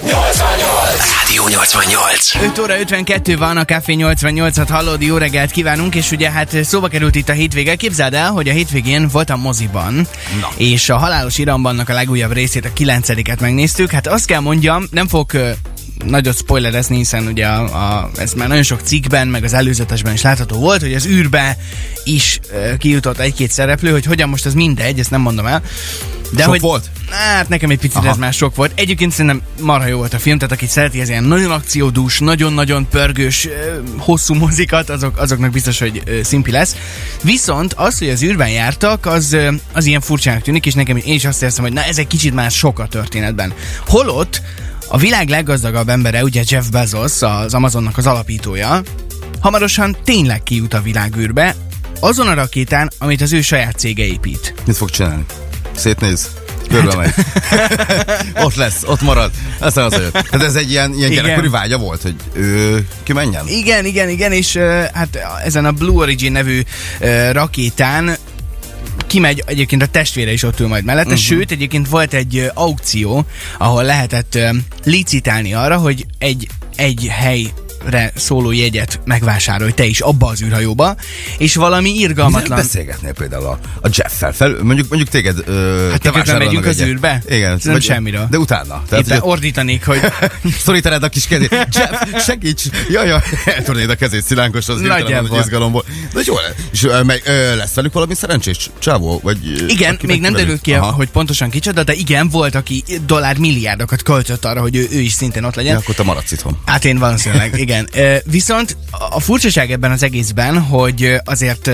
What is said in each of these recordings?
Rádió 88. 5 óra 52 van, a Café 88-at hallod, jó reggelt kívánunk, és ugye hát szóba került itt a hétvége. Képzeld el, hogy a hétvégén voltam moziban, Na. és a Halálos Irambannak a legújabb részét, a 9 megnéztük. Hát azt kell mondjam, nem fog nagyot spoilerezni, hiszen ugye a, a, ez már nagyon sok cikkben, meg az előzetesben is látható volt, hogy az űrbe is ö, kijutott egy-két szereplő, hogy hogyan most az mindegy, ezt nem mondom el. De Sok hogy, volt? Hát nekem egy picit Aha. ez már sok volt. Egyébként szerintem marha jó volt a film, tehát aki szereti ez ilyen nagyon akciódús, nagyon-nagyon pörgős, hosszú mozikat, azok, azoknak biztos, hogy szimpi lesz. Viszont az, hogy az űrben jártak, az, az ilyen furcsának tűnik, és nekem én is azt érzem, hogy na ez egy kicsit már sok a történetben. Holott a világ leggazdagabb embere, ugye Jeff Bezos, az Amazonnak az alapítója, hamarosan tényleg kijut a világűrbe, azon a rakétán, amit az ő saját cége épít. Mit fog csinálni? Szétnéz? Körbe megy. ott lesz, ott marad. Aztán az jött. Hát ez egy ilyen, ilyen Igen. gyerekkori vágya volt, hogy ő kimenjen? Igen, igen, igen, és hát ezen a Blue Origin nevű rakétán kimegy, egyébként a testvére is ott ül majd mellette, uh-huh. sőt, egyébként volt egy aukció, ahol lehetett licitálni arra, hogy egy, egy hely re szóló jegyet megvásárolj te is abba az űrhajóba, és valami irgalmatlan... beszélgetnél például a, a Jeff-fel? Fel, mondjuk, mondjuk téged... Ö, Hát te megyünk az űrbe? Igen. Nem semmiről. De utána. Éppen hogy ordítanék, hogy Szorítanád a kis kezét. Jeff, segíts! Jaj, jaj, eltörnéd a kezét szilánkos, az hirtelen nagy izgalomból. De jó, és ö, meg, ö, lesz velük valami szerencsés csávó? Vagy, Igen, még nem derült ki, Aha. hogy pontosan kicsoda, de igen, volt, aki dollár milliárdokat költött arra, hogy ő, ő is szintén ott legyen. Ja, akkor te maradsz itthon. Hát én valószínűleg, igen. Ö, Viszont a furcsaság ebben az egészben, hogy azért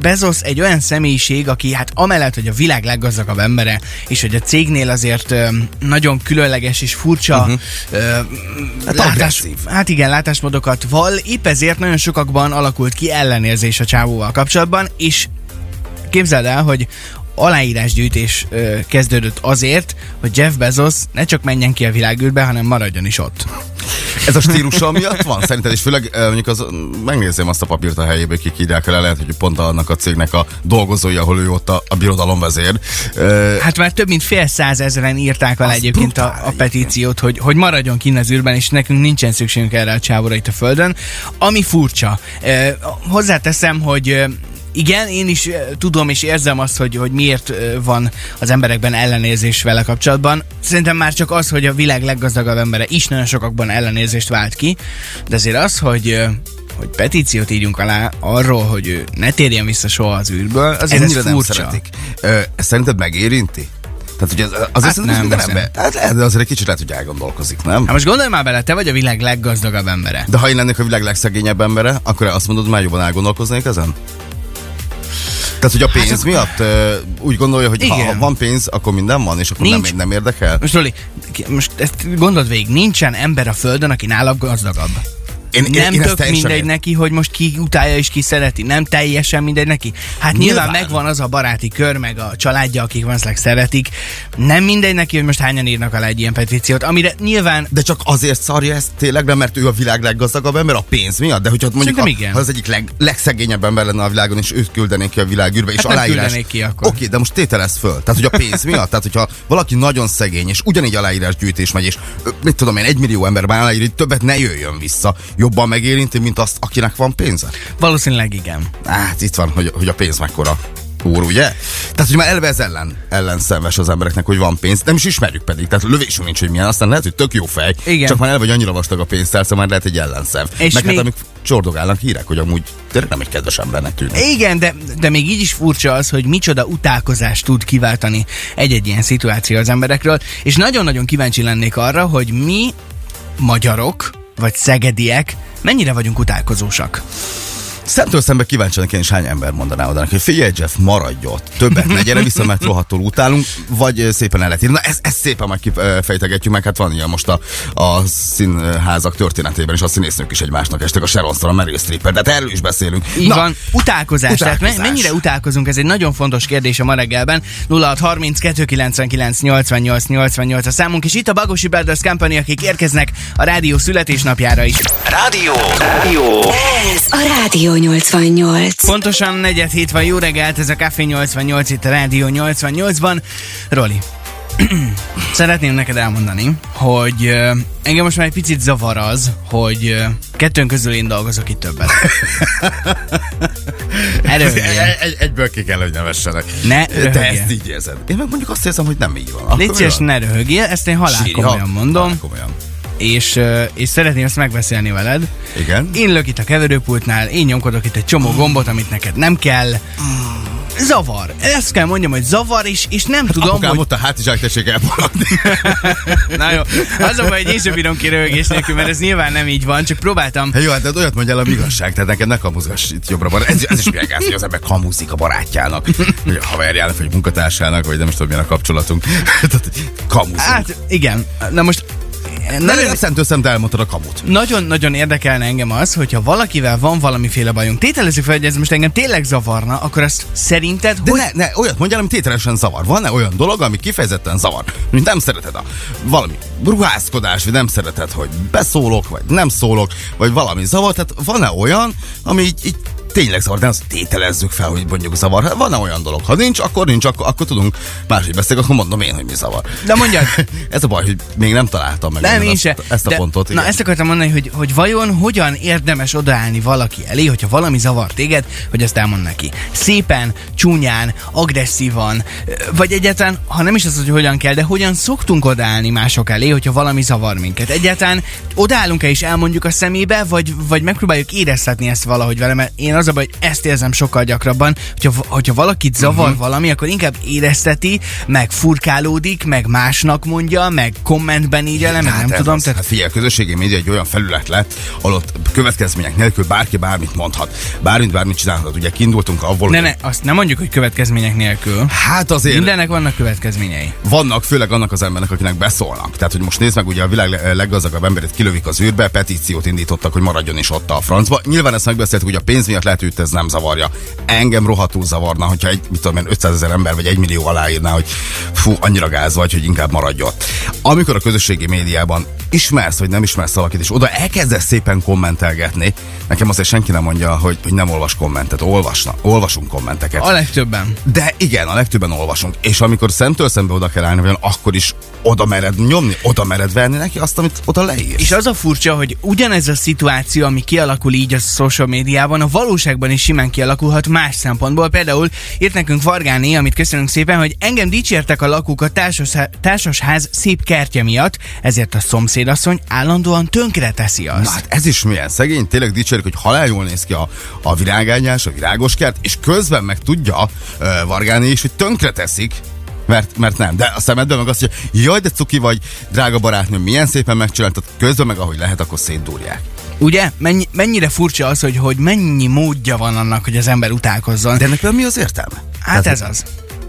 Bezos egy olyan személyiség, aki hát amellett, hogy a világ leggazdagabb embere, és hogy a cégnél azért nagyon különleges és furcsa uh-huh. Hát látás, agresszív. hát igen, látásmódokat val, épp ezért nagyon sokakban alakult ki ellenérzés a csávóval kapcsolatban, és képzeld el, hogy aláírásgyűjtés ö, kezdődött azért, hogy Jeff Bezos ne csak menjen ki a világűrbe, hanem maradjon is ott. Ez a stílusa miatt van szerinted, és főleg mondjuk az, megnézzém azt a papírt a helyébe, kik írják el, lehet, hogy pont annak a cégnek a dolgozói, ahol ő ott a, a birodalom vezér. Eh, Hát már több mint fél százezeren írták alá egyébként a, a petíciót, hogy, hogy maradjon kinn az űrben, és nekünk nincsen szükségünk erre a csávóra itt a Földön. Ami furcsa. Hozzáteszem, hogy igen, én is e, tudom és érzem azt, hogy, hogy miért e, van az emberekben ellenérzés vele kapcsolatban. Szerintem már csak az, hogy a világ leggazdagabb embere is nagyon sokakban ellenérzést vált ki, de azért az, hogy e, hogy petíciót írjunk alá arról, hogy ő ne térjen vissza soha az űrből, azért ennyire ez nem furcsa. szeretik. Ö, szerinted megérinti? Tehát, hogy az, az Hát nem, nem, ember, hát lehet, de azért egy kicsit lehet, hogy elgondolkozik, nem? Hát most gondolj már bele, te vagy a világ leggazdagabb embere. De ha én lennék a világ legszegényebb embere, akkor azt mondod, már jobban elgondolkoznék ezen? Tehát, hogy a pénz hát, miatt ö, úgy gondolja, hogy ha, Igen. ha van pénz, akkor minden van, és akkor nem, Nincs. nem érdekel? Most Roli, most ezt gondold végig, nincsen ember a Földön, aki nálam gazdagabb. Én, nem én tök mindegy neki, hogy most ki utálja és ki szereti. Nem teljesen mindegy neki. Hát nyilván, Nyilván. megvan az a baráti kör, meg a családja, akik valószínűleg szeretik. Nem mindegy neki, hogy most hányan írnak alá egy ilyen petíciót, amire nyilván De csak azért szarja ezt tényleg, nem, mert ő a világ leggazdagabb ember a pénz miatt? De hogyha mondjuk a, igen. ha az egyik leg, legszegényebb ember lenne a világon, és őt küldenék ki a világűrbe, és Hát aláírás... ki akkor. Oké, de most tételez föl. Tehát, hogy a pénz miatt, tehát, hogyha valaki nagyon szegény, és ugyanígy aláírásgyűjtés megy, és mit tudom én, egy millió ember már aláír, hogy többet ne jöjjön vissza, jobban megérinti, mint azt, akinek van pénze? valószínűleg igen. Hát itt van, hogy, hogy a pénz mekkora úr, ugye? Tehát, hogy már eleve ez ellen, ellen szenves az embereknek, hogy van pénz. Nem is ismerjük pedig. Tehát lövésünk nincs, hogy milyen. Aztán lehet, hogy tök jó fej. Igen. Csak már eleve, hogy annyira vastag a pénztár, szóval már lehet egy ellenszev. És Meg még- hát amik csordogálnak hírek, hogy amúgy tényleg nem egy kedves embernek tűnik. Igen, de, de még így is furcsa az, hogy micsoda utálkozást tud kiváltani egy-egy ilyen szituáció az emberekről, és nagyon-nagyon kíváncsi lennék arra, hogy mi magyarok, vagy szegediek mennyire vagyunk utálkozósak. Szemtől szembe kíváncsi én is hány ember mondaná oda hogy figyelj Jeff, maradj ott, többet ne gyere vissza, mert rohadtul utálunk, vagy szépen el. Na ezt, ezt szépen majd kifejtegetjük meg, hát van ilyen most a, a színházak történetében, és a színésznők is egymásnak estek, a Sharon Stone, a Meryl Streep, tehát erről is beszélünk. Így Na, van, utálkozás. Tehát utálkozás. mennyire utálkozunk, ez egy nagyon fontos kérdés a ma reggelben. 0630 299 88 88 a számunk, és itt a Bagosi Brothers Company, akik érkeznek a rádió születésnapjára is. Rádió. Rádió. Ez a Rádió 88. Pontosan negyed hét van, jó reggelt, ez a Café 88 itt a Rádió 88-ban. Roli, Szeretném neked elmondani, hogy ö, engem most már egy picit zavar az, hogy ö, kettőnk közül én dolgozok itt többet. Erőljél. Egy, egy, egyből ki kell, hogy nevessenek. Ne Te röhögjél. ezt így érzed. Én meg mondjuk azt érzem, hogy nem így van. Légy szíves, ne röhögjél, ezt én halál Sírja. komolyan mondom, Halál komolyan. És, és szeretném ezt megbeszélni veled. Igen. Én lök itt a keverőpultnál, én nyomkodok itt egy csomó gombot, amit neked nem kell. Zavar. Ezt kell mondjam, hogy zavar, és, és nem tudom, Apukám hogy... ott a hátizsák tessék. Na jó, az a baj, hogy én sem bírom ki röhögés nélkül, mert ez nyilván nem így van, csak próbáltam. Hát jó, hát olyat mondjál, ami igazság, tehát neked ne kamuzgass itt jobbra van. Ez, ez is milyen gáz, hogy az ember kamuzik a barátjának, vagy a haverjának, vagy a munkatársának, vagy nem is tudom, milyen a kapcsolatunk. Tehát kamuzunk. Hát igen, na most nagyon, nem szemtől szembe elmondtad a kamut. nagyon-nagyon érdekelne engem az, hogyha valakivel van valamiféle bajunk. Tételezzük fel, hogy ez most engem tényleg zavarna, akkor azt szerinted, De hogy... ne, ne, olyat mondjál, ami tételesen zavar. Van-e olyan dolog, ami kifejezetten zavar? Mint nem szereted a valami ruházkodás, vagy nem szereted, hogy beszólok, vagy nem szólok, vagy valami zavar. Tehát van-e olyan, ami így, így tényleg zavar, de azt tételezzük fel, hogy mondjuk zavar. Hát van-e olyan dolog? Ha nincs, akkor nincs, akkor, akkor tudunk máshogy beszélni, akkor mondom én, hogy mi zavar. De mondjad, Ez a baj, hogy még nem találtam meg Nem, én ezt, ezt a De- pontot. Na, igen. ezt akartam mondani, hogy, hogy vajon hogyan érdemes odaállni valaki elé, hogyha valami zavar téged, hogy azt elmond neki. Szépen, csúnyán, agresszívan, vagy egyáltalán, ha nem is az, hogy hogyan kell, de hogyan szoktunk odaállni mások elé, hogyha valami zavar minket. Egyáltalán odaállunk-e és elmondjuk a szemébe, vagy, vagy megpróbáljuk éreztetni ezt valahogy vele, mert én az a baj, hogy ezt érzem sokkal gyakrabban, hogyha, hogyha valakit zavar uh-huh. valami, akkor inkább érezteti, meg furkálódik, meg másnak mondja, meg kommentben így ele, meg Hát nem ez tudom. Az. Tehát Hát figyelj, a közösségi média egy olyan felület lett, ahol ott következmények nélkül bárki bármit mondhat. Bármit bármit csinálhat. Ugye kiindultunk abból, Ne, hogy ne, azt nem mondjuk, hogy következmények nélkül. Hát azért Mindennek vannak következményei. vannak, főleg annak az embernek, akinek beszólnak. Tehát, hogy most nézd meg, ugye a világ le- leggazdagabb emberét kilövik az űrbe, petíciót indítottak, hogy maradjon is ott a francba. Nyilván ezt megbeszéltük, hogy a pénz miatt hogy őt ez nem zavarja. Engem rohadtul zavarna, hogyha egy, mit tudom én, 500 ezer ember vagy egy millió aláírná, hogy fú, annyira gáz vagy, hogy inkább maradj ott. Amikor a közösségi médiában ismersz, vagy nem ismersz valakit, és oda elkezdesz szépen kommentelgetni, nekem azért senki nem mondja, hogy, hogy nem olvas kommentet. Olvasna, olvasunk kommenteket. A legtöbben. De igen, a legtöbben olvasunk. És amikor szemtől szembe oda kell állni, vagy akkor is oda mered nyomni, oda mered venni neki azt, amit oda leír. És az a furcsa, hogy ugyanez a szituáció, ami kialakul így a social médiában, a valóságban is simán kialakulhat más szempontból. Például írt nekünk Vargáné, amit köszönünk szépen, hogy engem dicsértek a lakók a társas, társasház szép kertje miatt, ezért a szomszédasszony állandóan tönkre teszi azt. Na hát ez is milyen szegény, tényleg dicsérik, hogy halál jól néz ki a, a virágányás, a virágos kert, és közben meg tudja uh, Vargáni is, hogy tönkre teszik, mert, mert nem. De a szemedben meg azt mondja, jaj, de cuki vagy, drága barátnőm, milyen szépen megcsináltad, közben meg ahogy lehet, akkor szétdúrják. Ugye? Mennyi, mennyire furcsa az, hogy, hogy mennyi módja van annak, hogy az ember utálkozzon. De ennek mi az értelme? Hát ez az.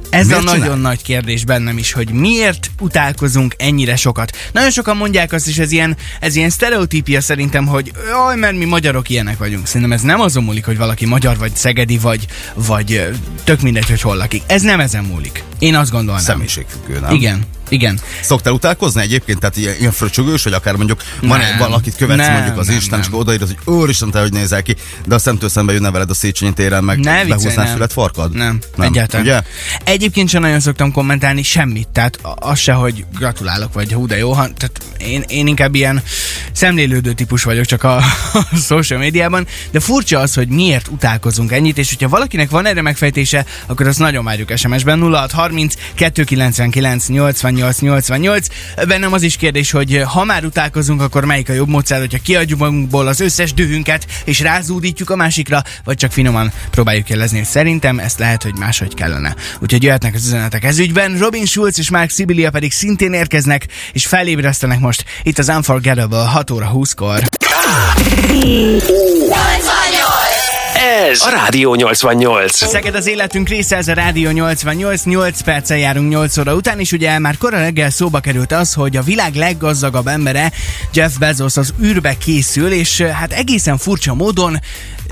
Ez a Miért nagyon nagy kérdés bennem is, hogy miért utálkozunk ennyire sokat. Nagyon sokan mondják azt is, ez ilyen, ez ilyen sztereotípia szerintem, hogy jaj, mert mi magyarok ilyenek vagyunk. Szerintem ez nem azon múlik, hogy valaki magyar, vagy szegedi, vagy, vagy tök mindegy, hogy hol lakik. Ez nem ezen múlik. Én azt gondolnám. Személyiségfüggő, nem? Igen, igen. Szoktál utálkozni egyébként? Tehát ilyen, ilyen fröcsögős, vagy akár mondjuk van egy valakit követsz Nem, mondjuk az nem, Isten, nem. csak odaírod, hogy úristen, te hogy nézel ki, de a szemtől szembe jönne veled a Széchenyi téren, meg Ne nem. fület farkad? Nem, nem, egyáltalán. Ugye? Egyébként sem nagyon szoktam kommentálni semmit, tehát az se, hogy gratulálok, vagy hú de jó, ha, tehát én, én inkább ilyen szemlélődő típus vagyok csak a, a social médiában, de furcsa az, hogy miért utálkozunk ennyit, és hogyha valakinek van erre megfejtése, akkor azt nagyon várjuk SMS-ben 0630 299 88 88. Bennem az is kérdés, hogy ha már utálkozunk, akkor melyik a jobb módszer, hogyha kiadjuk magunkból az összes dühünket, és rázúdítjuk a másikra, vagy csak finoman próbáljuk jelezni, szerintem ezt lehet, hogy máshogy kellene. Úgyhogy jöhetnek az üzenetek ez ügyben. Robin Schulz és Mark Sibilia pedig szintén érkeznek, és felébresztenek most itt az Unforgettable 6 óra 20-kor. Ez a Rádió 88. Szeged az életünk része, ez a Rádió 88, 8 perccel járunk 8 óra után, és ugye már kora reggel szóba került az, hogy a világ leggazdagabb embere, Jeff Bezos az űrbe készül, és hát egészen furcsa módon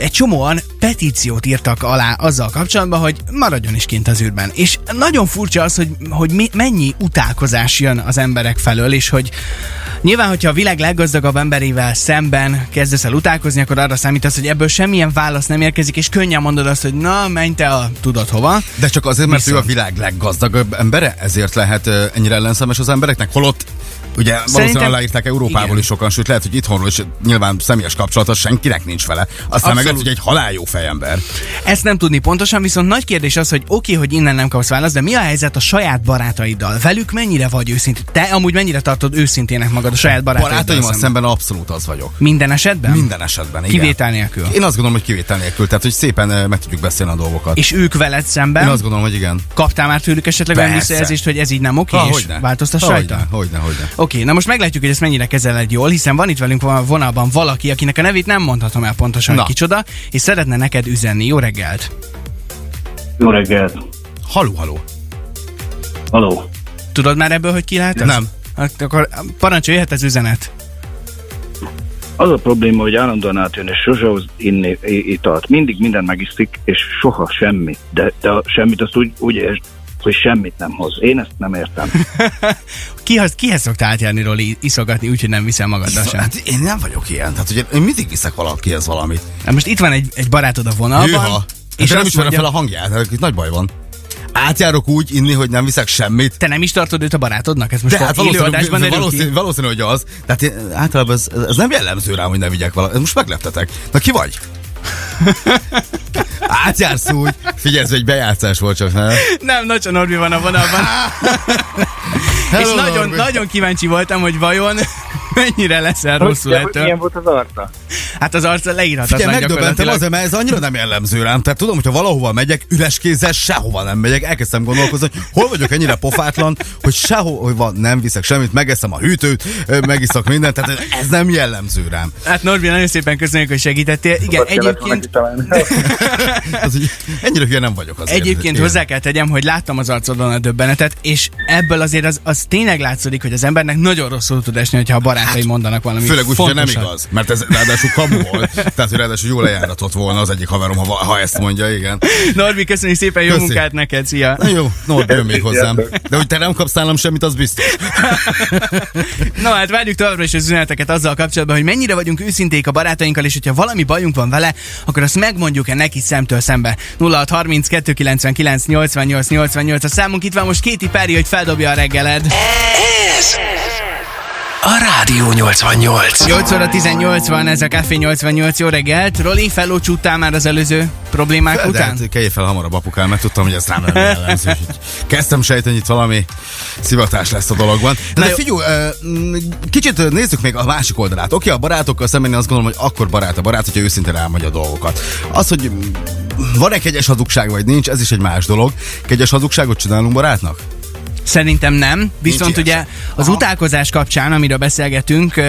egy csomóan petíciót írtak alá azzal kapcsolatban, hogy maradjon is kint az űrben. És nagyon furcsa az, hogy, hogy mi, mennyi utálkozás jön az emberek felől, és hogy nyilván, hogyha a világ leggazdagabb emberével szemben kezdesz el utálkozni, akkor arra számítasz, hogy ebből semmilyen válasz nem érkezik, és könnyen mondod azt, hogy na, menj te a tudod hova. De csak azért, mert Viszont- ő a világ leggazdagabb embere, ezért lehet ennyire ellenszemes az embereknek, holott Ugye valószínűleg aláírták Európából igen. is sokan, sőt lehet, hogy itthonról is nyilván személyes kapcsolata senkinek nincs vele. Aztán meg lehet, hogy egy haláljó fejember. Ezt nem tudni pontosan, viszont nagy kérdés az, hogy oké, hogy innen nem kapsz választ, de mi a helyzet a saját barátaiddal? Velük mennyire vagy őszintén? Te amúgy mennyire tartod őszintének magad a saját barátaiddal Barátaimmal szemben? szemben abszolút az vagyok. Minden esetben? Minden esetben, igen. Kivétel nélkül. Én azt gondolom, hogy kivétel nélkül, tehát hogy szépen meg tudjuk beszélni a dolgokat. És ők veled szemben? Én azt gondolom, hogy igen. Kaptál már tőlük esetleg olyan visszajelzést, hogy ez így nem oké, Ha, és hogyne. változtass Hogyne, rajta? hogyne, hogyne. Oké, na most meglátjuk, hogy ezt mennyire kezeled jól, hiszen van itt velünk a vonalban valaki, akinek a nevét nem mondhatom el pontosan, Na. hogy kicsoda, és szeretne neked üzenni. Jó reggelt! Jó reggelt. Haló, haló. Haló. Tudod már ebből, hogy ki lehet ez? Nem. Hát akkor parancsolj, jöhet az üzenet. Az a probléma, hogy állandóan átjön, és sose hoz inni italt. Mindig mindent megisztik, és soha semmi. De, de a semmit azt úgy, úgy értsd, hogy semmit nem hoz. Én ezt nem értem. Kihez, kihez szoktál átjárni, Roli, iszogatni, úgyhogy nem viszel magaddal sem? Hát én nem vagyok ilyen. Tehát ugye én mindig viszek valakihez valamit. Hát most itt van egy, egy barátod a vonalban, Hűha. és És nem ismerem mondja, fel a hangját, hát itt nagy baj van. Átjárok úgy inni, hogy nem viszek semmit. te nem is tartod őt a barátodnak? Ez most De hát valószínű, valószínű, valószínű, hogy az. Tehát én, általában ez, ez, nem jellemző rám, hogy ne vigyek valamit. Most megleptetek. Na ki vagy? Átjársz úgy. Figyelj, egy bejátszás volt csak, ne? Nem, Nocsa Norbi van a vonalban. és Hello, nagyon, Norbi. nagyon kíváncsi voltam, hogy vajon mennyire leszel rosszul ettől. Milyen volt az arca? Hát az arca leírhatatlan Figyelj, megdöbbentem azért, mert ez annyira nem jellemző rám. Tehát tudom, hogyha valahova megyek, üres kézzel sehova nem megyek. Elkezdtem gondolkozni, hogy hol vagyok ennyire pofátlan, hogy sehova nem viszek semmit, megeszem a hűtőt, ö, megiszok mindent. Tehát ez nem jellemző rám. Hát Norbi, nagyon szépen köszönjük, hogy segítettél. Igen, egyébként, Az, ennyire hülye nem vagyok azért. egyébként Igen. hozzá kell tegyem, hogy láttam az arcodon a döbbenetet, és ebből azért az, az tényleg látszik, hogy az embernek nagyon rosszul tud esni, hogyha a barátai mondanak valami Hát, Főleg úgy, hogy nem igaz, mert ez ráadásul kamu volt. Tehát, hogy ráadásul jól lejáratott volna az egyik haverom, ha, ha ezt mondja, igen. Norbi, köszönjük szépen, jó Köszi. munkát neked, szia! Na jó, Norbi, jön még hozzám. De hogy te nem kapsz nálam semmit, az biztos. Na hát várjuk továbbra is az üzeneteket azzal kapcsolatban, hogy mennyire vagyunk őszinték a barátainkkal, és hogyha valami bajunk van vele, akkor azt megmondjuk-e neki szemtől szembe. 0630 299 88 88 a számunk itt van most Kéti Peri, hogy feldobja a reggeled. Ez a Rádió 88. 8 óra 18 van, ez a Café 88, jó reggelt. Roli, felócsúttál már az előző problémák De után? hát kelj fel hamarabb apukám, mert tudtam, hogy ez rám nem jellemző. Kezdtem sejteni, hogy itt valami szivatás lesz a dologban. De, Na de figyelj, kicsit nézzük még a másik oldalát. Oké, a barátokkal szemben azt gondolom, hogy akkor barát a barát, hogyha őszintén elmondja a dolgokat. Az, hogy van-e kegyes hazugság, vagy nincs, ez is egy más dolog. Kegyes hazugságot csinálunk barátnak? Szerintem nem, viszont Nincs ugye az Aha. utálkozás kapcsán, amiről beszélgetünk,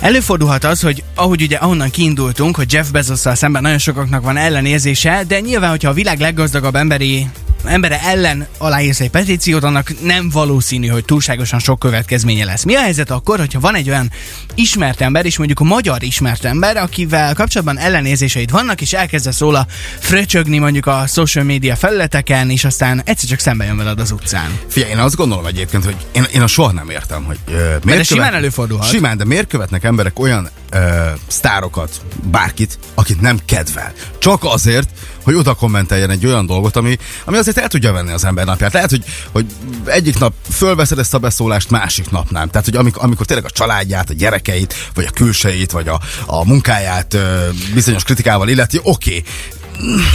Előfordulhat az, hogy ahogy ugye ahonnan kiindultunk, hogy Jeff Bezosszal szemben nagyon sokaknak van ellenérzése, de nyilván, hogyha a világ leggazdagabb emberi embere ellen aláírsz egy petíciót, annak nem valószínű, hogy túlságosan sok következménye lesz. Mi a helyzet akkor, hogyha van egy olyan ismert ember, és mondjuk a magyar ismert ember, akivel kapcsolatban ellenérzéseid vannak, és elkezdesz róla fröcsögni mondjuk a social media felületeken, és aztán egyszer csak szembe jön veled az utcán. Figyelj, én azt gondolom egyébként, hogy én, én a soha nem értem, hogy ö, miért simán előfordulhat. Simán, de miért követnek emberek olyan ö, sztárokat, bárkit, akit nem kedvel? Csak azért, hogy oda kommenteljen egy olyan dolgot, ami, ami azért el tudja venni az ember napját. Lehet, hogy, hogy egyik nap fölveszed ezt a beszólást, másik nap nem. Tehát, hogy amikor, amikor tényleg a családját, a gyerekeit, vagy a külsejét, vagy a, a munkáját ö, bizonyos kritikával illeti, oké. Okay.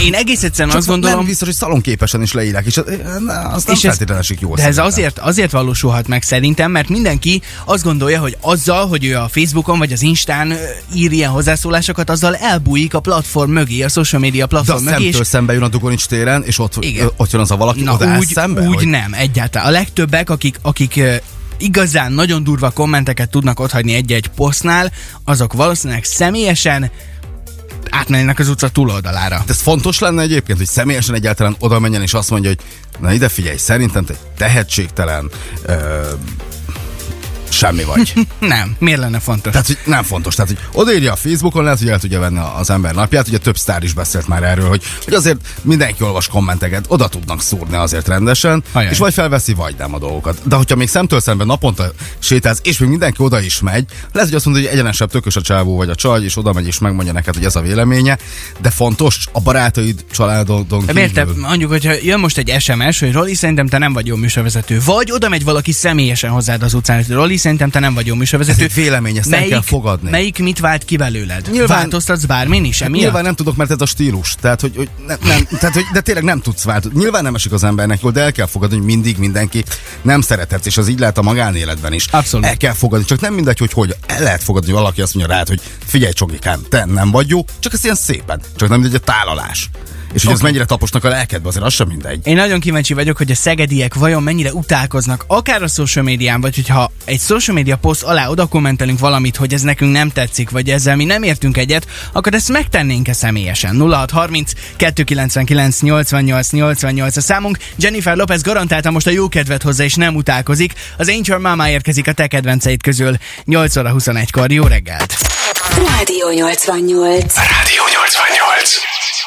Én egész egyszerűen Csak azt gondolom, nem biztos, hogy szalonképesen is leírják, és az, az nem És feltétlenül esik jól. De ez azért, azért valósulhat meg szerintem, mert mindenki azt gondolja, hogy azzal, hogy ő a Facebookon vagy az Instán ír ilyen hozzászólásokat, azzal elbújik a platform mögé, a social media De a platform mögé, és szembe jön a Dugonics téren, és ott, Igen. ott jön az a valaki, Na, oda úgy, szembe? úgy hogy... nem, egyáltalán. A legtöbbek, akik, akik igazán nagyon durva kommenteket tudnak otthagyni egy-egy posztnál, azok valószínűleg személyesen átmennek az utca túloldalára. Ez fontos lenne egyébként, hogy személyesen egyáltalán oda menjen, és azt mondja, hogy na ide figyelj, szerintem te egy tehetségtelen, ö, semmi vagy. Nem, miért lenne fontos? Tehát, hogy nem fontos. Tehát, hogy odaírja a Facebookon, lehet, hogy el tudja venni az ember napját. Ugye több sztár is beszélt már erről, hogy, hogy azért mindenki olvas kommenteket, oda tudnak szúrni azért rendesen, Ajaj. és vagy felveszi, vagy nem a dolgokat. De hogyha még szemtől szemben naponta sétálsz, és még mindenki oda is megy, lehet, hogy azt mondod, hogy egyenesebb tökös a csávó vagy a csaj, és oda megy és megmondja neked, hogy ez a véleménye, de fontos a barátaid, családodon kívül. miért te, mondjuk, hogyha jön most egy SMS, hogy Roli, szerintem te nem vagy jó műsorvezető. Vagy oda megy valaki személyesen hozzád az utcán, hogy Roli, szerintem te nem vagy jó műsorvezető. Ez egy vélemény, ezt el kell fogadni. Melyik mit vált ki belőled? Nyilván- Változtatsz bármin is, Hát emiatt? nyilván nem tudok, mert ez a stílus. Tehát, hogy, hogy ne, nem, tehát, hogy, de tényleg nem tudsz változni. Nyilván nem esik az embernek jól, de el kell fogadni, hogy mindig mindenki nem szerethetsz, és az így lehet a magánéletben is. Abszolút. El kell fogadni, csak nem mindegy, hogy hogy el lehet fogadni, hogy valaki azt mondja rád, hogy figyelj csogikám, te nem vagy jó, csak ez ilyen szépen. Csak nem mindegy a tálalás. És hogy ez mennyire taposnak a lelkedbe, azért az sem mindegy. Én nagyon kíváncsi vagyok, hogy a szegediek vajon mennyire utálkoznak, akár a social médián, vagy hogyha egy social media poszt alá oda kommentelünk valamit, hogy ez nekünk nem tetszik, vagy ezzel mi nem értünk egyet, akkor ezt megtennénk-e személyesen? 0630 299 88 88 a számunk. Jennifer Lopez garantálta most a jó kedvet hozzá, és nem utálkozik. Az Angel Mama érkezik a te kedvenceid közül 8 óra 21-kor. Jó reggelt! Rádió 88. Rádió 88.